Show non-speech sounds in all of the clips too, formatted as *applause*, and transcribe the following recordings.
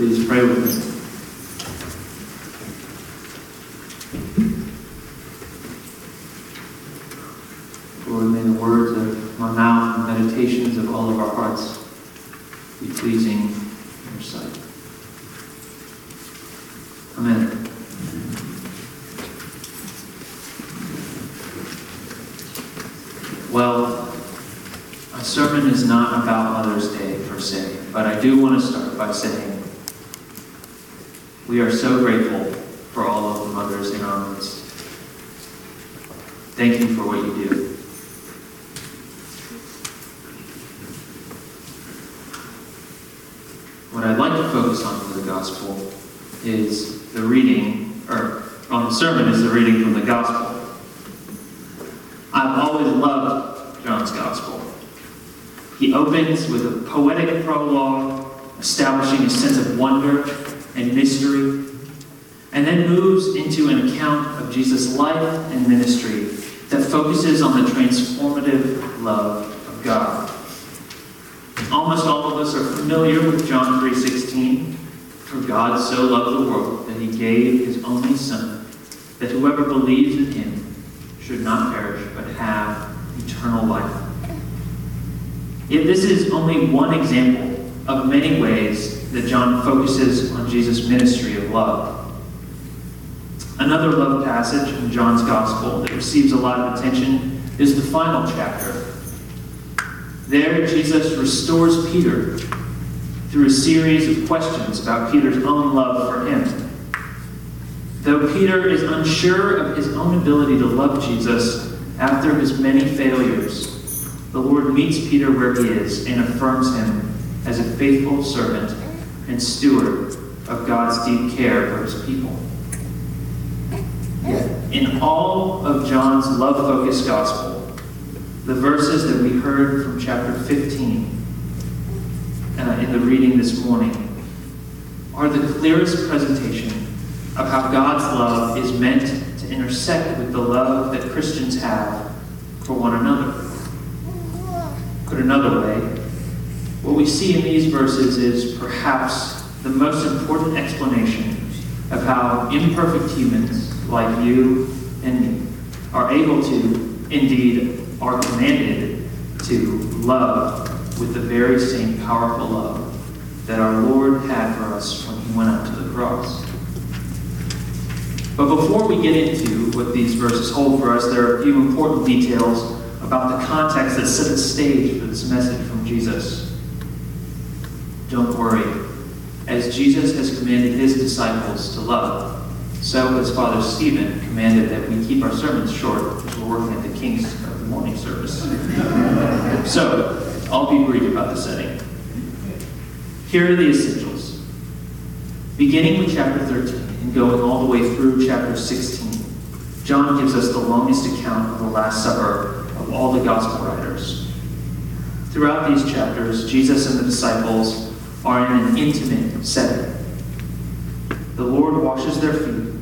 Please pray with me. Lord, may the words of my mouth and meditations of all of our hearts be pleasing in your sight. Amen. Well, a sermon is not about Mother's Day per se, but I do want to start by saying we are so grateful for all of the mothers in our midst. Thank you for what you do. What I'd like to focus on for the gospel is the reading, or on the sermon is the reading from the gospel. I've always loved John's gospel. He opens with a poetic prologue, establishing a sense of wonder and mystery, and then moves into an account of Jesus' life and ministry that focuses on the transformative love of God. Almost all of us are familiar with John 3:16, for God so loved the world that he gave his only son, that whoever believes in him should not perish but have eternal life. Yet this is only one example of many ways that John focuses on Jesus' ministry of love. Another love passage in John's Gospel that receives a lot of attention is the final chapter. There, Jesus restores Peter through a series of questions about Peter's own love for him. Though Peter is unsure of his own ability to love Jesus after his many failures, the Lord meets Peter where he is and affirms him as a faithful servant and steward of God's deep care for his people. In all of John's love focused gospel, the verses that we heard from chapter 15 uh, in the reading this morning are the clearest presentation of how God's love is meant to intersect with the love that Christians have for one another. Put another way, what we see in these verses is perhaps the most important explanation of how imperfect humans like you and me are able to, indeed, are commanded to love with the very same powerful love that our Lord had for us when he went up to the cross. But before we get into what these verses hold for us, there are a few important details about the context that set the stage for this message from Jesus. Don't worry. As Jesus has commanded his disciples to love, so has Father Stephen commanded that we keep our sermons short because we're working at the King's of the morning service. *laughs* so, I'll be brief about the setting. Here are the essentials. Beginning with chapter 13 and going all the way through chapter 16, John gives us the longest account of the Last Supper of all the gospel writers. Throughout these chapters, Jesus and the disciples are in an intimate setting. The Lord washes their feet,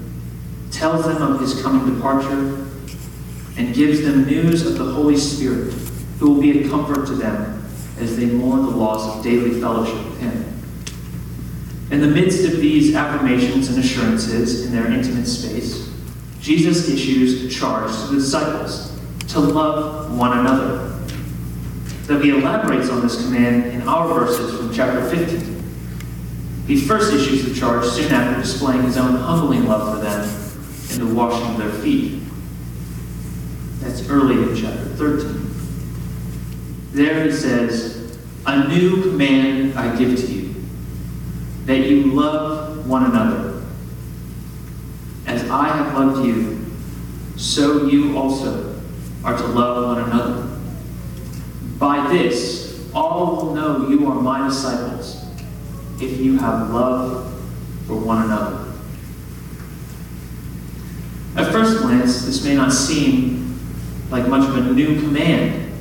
tells them of his coming departure, and gives them news of the Holy Spirit, who will be a comfort to them as they mourn the loss of daily fellowship with him. In the midst of these affirmations and assurances in their intimate space, Jesus issues a charge to the disciples to love one another. Though he elaborates on this command in our verses from chapter 15. He first issues the charge soon after displaying his own humbling love for them in the washing of their feet. That's early in chapter 13. There he says, A new command I give to you, that you love one another. As I have loved you, so you also are to love one another. By this, all will know you are my disciples, if you have love for one another. At first glance, this may not seem like much of a new command.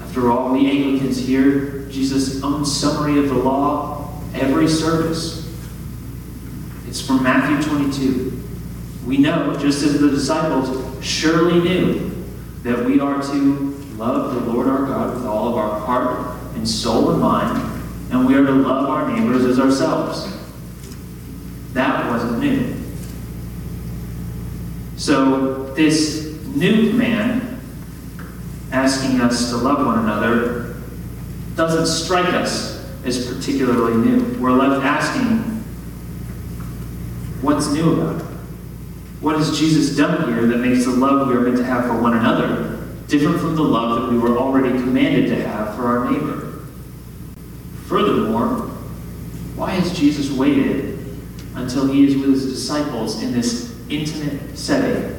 After all, we Anglicans hear Jesus' own summary of the law every service. It's from Matthew 22. We know, just as the disciples surely knew, that we are to love the Lord our God with all of our heart and soul and mind, and we are to love our neighbors as ourselves. That wasn't new. So, this new command, asking us to love one another, doesn't strike us as particularly new. We're left asking, what's new about it? What has Jesus done here that makes the love we are meant to have for one another different from the love that we were already commanded to have for our neighbor? Furthermore, why has Jesus waited until he is with his disciples in this intimate setting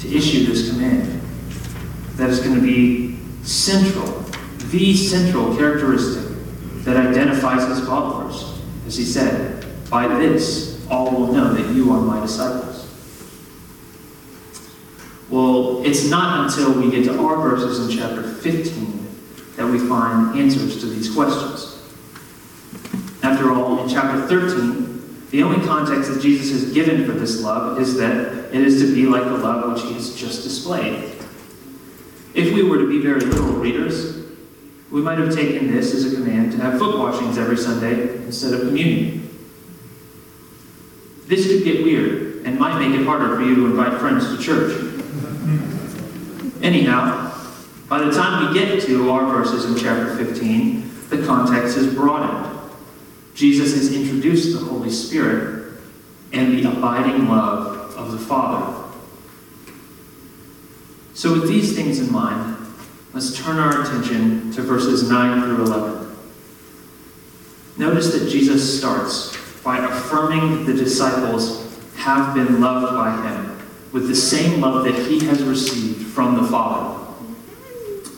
to issue this command? That is going to be central, the central characteristic that identifies his followers. As he said, by this all will know that you are my disciples. Well, it's not until we get to our verses in chapter 15 that we find answers to these questions. After all, in chapter 13, the only context that Jesus has given for this love is that it is to be like the love which he has just displayed. If we were to be very literal readers, we might have taken this as a command to have foot washings every Sunday instead of communion. This could get weird and might make it harder for you to invite friends to church. Anyhow, by the time we get to our verses in chapter 15, the context is broadened. Jesus has introduced the Holy Spirit and the abiding love of the Father. So, with these things in mind, let's turn our attention to verses 9 through 11. Notice that Jesus starts by affirming that the disciples have been loved by him with the same love that he has received from the Father.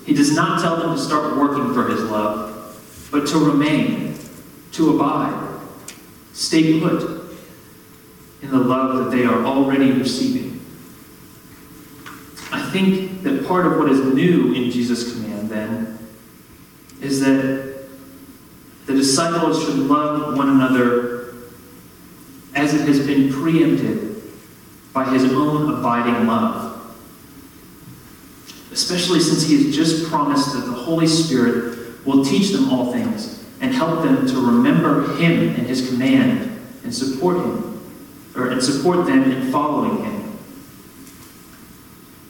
He does not tell them to start working for his love, but to remain, to abide, stay put in the love that they are already receiving. I think that part of what is new in Jesus' command, then, is that the disciples should love one another as it has been preempted by his own abiding love especially since he has just promised that the Holy Spirit will teach them all things and help them to remember him and his command and support him, or and support them in following him.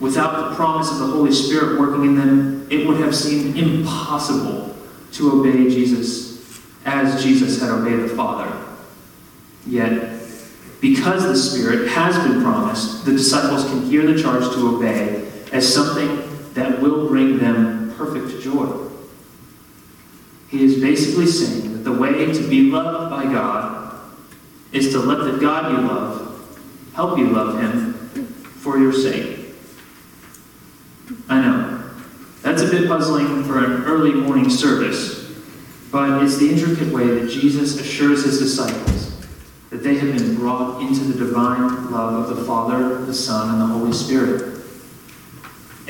Without the promise of the Holy Spirit working in them, it would have seemed impossible to obey Jesus as Jesus had obeyed the Father. Yet, because the Spirit has been promised, the disciples can hear the charge to obey as something that will bring them perfect joy. He is basically saying that the way to be loved by God is to let the God you love help you love Him for your sake. I know, that's a bit puzzling for an early morning service, but it's the intricate way that Jesus assures His disciples that they have been brought into the divine love of the Father, the Son, and the Holy Spirit.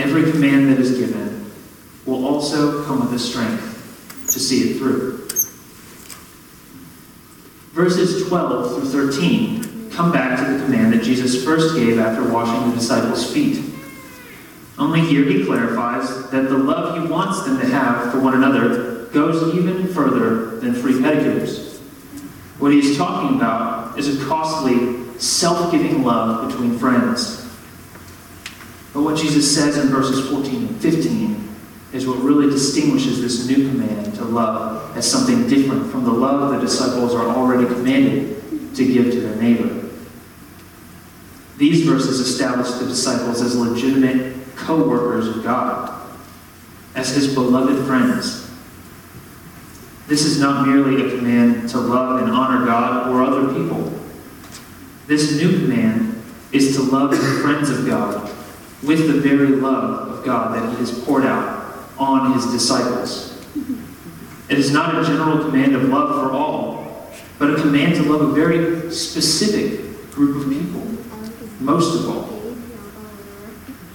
Every command that is given will also come with the strength to see it through. Verses 12 through 13 come back to the command that Jesus first gave after washing the disciples' feet. Only here he clarifies that the love he wants them to have for one another goes even further than free pedicures. What he is talking about is a costly, self giving love between friends. But what Jesus says in verses 14 and 15 is what really distinguishes this new command to love as something different from the love the disciples are already commanded to give to their neighbor. These verses establish the disciples as legitimate co workers of God, as his beloved friends. This is not merely a command to love and honor God or other people. This new command is to love the friends of God with the very love of God that he has poured out on his disciples. It is not a general command of love for all, but a command to love a very specific group of people, most of all.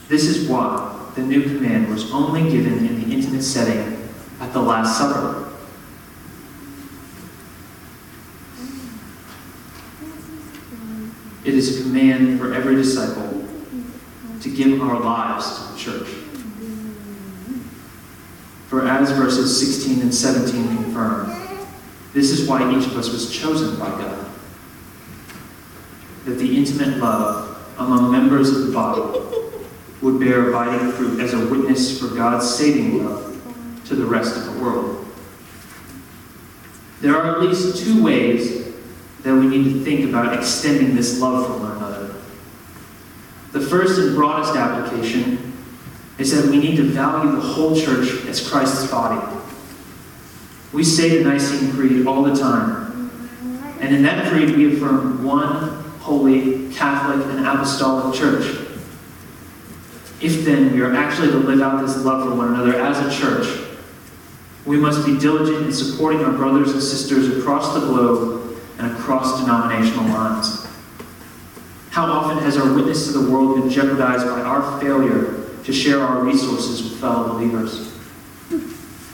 This is why the new command was only given in the intimate setting at the Last Supper. It is a command for every disciple to give our lives to the church. For as verses 16 and 17 confirm, this is why each of us was chosen by God. that the intimate love among members of the body would bear abiding fruit as a witness for God's saving love to the rest of the world. There are at least two ways that we need to think about extending this love for one. The first and broadest application is that we need to value the whole church as Christ's body. We say the Nicene Creed all the time, and in that creed we affirm one holy, Catholic, and apostolic church. If then we are actually to live out this love for one another as a church, we must be diligent in supporting our brothers and sisters across the globe and across denominational lines. How often has our witness to the world been jeopardized by our failure to share our resources with fellow believers?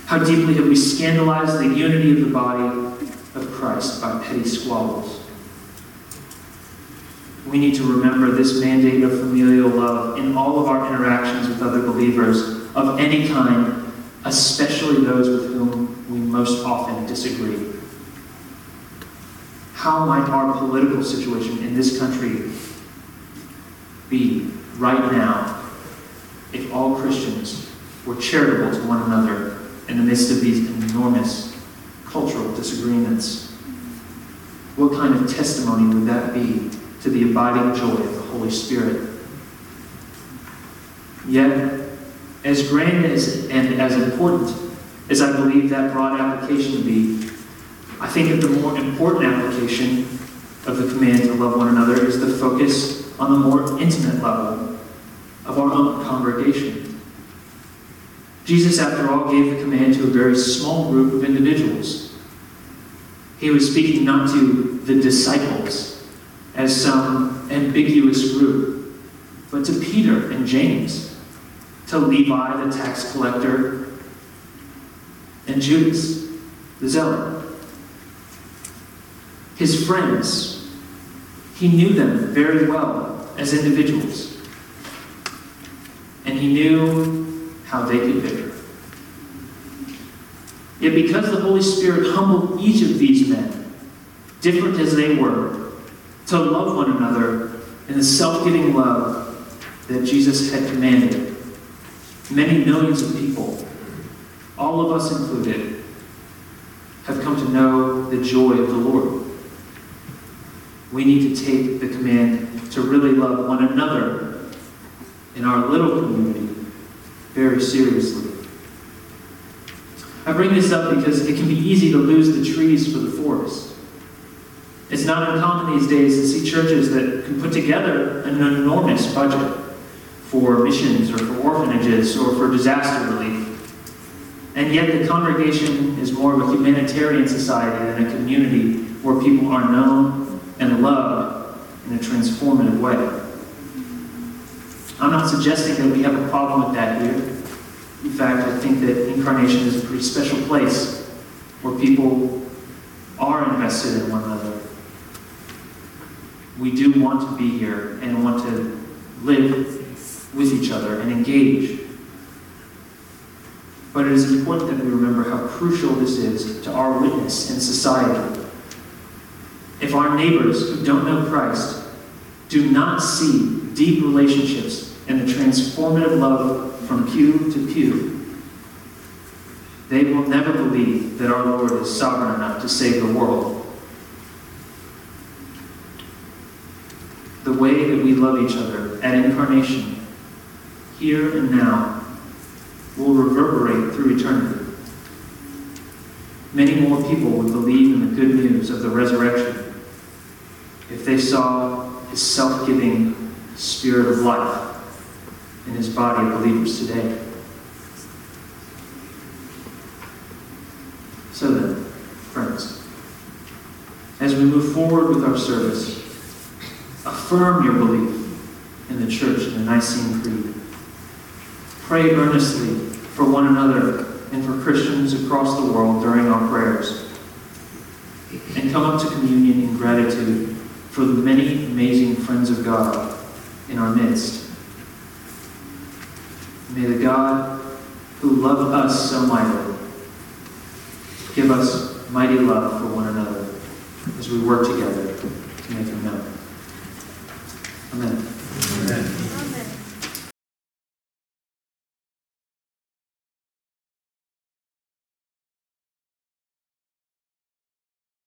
How deeply have we scandalized the unity of the body of Christ by petty squabbles? We need to remember this mandate of familial love in all of our interactions with other believers of any kind, especially those with whom we most often disagree. How might our political situation in this country be right now if all Christians were charitable to one another in the midst of these enormous cultural disagreements? What kind of testimony would that be to the abiding joy of the Holy Spirit? Yet, as grand as, and as important as I believe that broad application to be, I think that the more important application of the command to love one another is the focus on the more intimate level of our own congregation. Jesus, after all, gave the command to a very small group of individuals. He was speaking not to the disciples as some ambiguous group, but to Peter and James, to Levi the tax collector, and Judas the zealot his friends. He knew them very well as individuals. And he knew how they could differ. Yet because the Holy Spirit humbled each of these men, different as they were, to love one another in the self-giving love that Jesus had commanded, many millions of people, all of us included, have come to know the joy of the Lord we need to take the command to really love one another in our little community very seriously. I bring this up because it can be easy to lose the trees for the forest. It's not uncommon these days to see churches that can put together an enormous budget for missions or for orphanages or for disaster relief. And yet the congregation is more of a humanitarian society than a community where people are known and loved in a transformative way. I'm not suggesting that we have a problem with that here. In fact, I think that incarnation is a pretty special place where people are invested in one another. We do want to be here and want to live with each other and engage. But it is important that we remember how crucial this is to our witness in society if our neighbors who don't know Christ do not see deep relationships and the transformative love from pew to pew, they will never believe that our Lord is sovereign enough to save the world. The way that we love each other at incarnation, here and now, will reverberate through eternity. Many more people would believe in the good news of the resurrection if they saw his self giving spirit of life in his body of believers today. So then, friends, as we move forward with our service, affirm your belief in the church and the Nicene Creed. Pray earnestly for one another and for Christians across the world during our prayers. And come up to communion in gratitude for the many amazing friends of God in our midst. May the God who loved us so mightily give us mighty love for one another as we work together to make him known. Amen. Amen.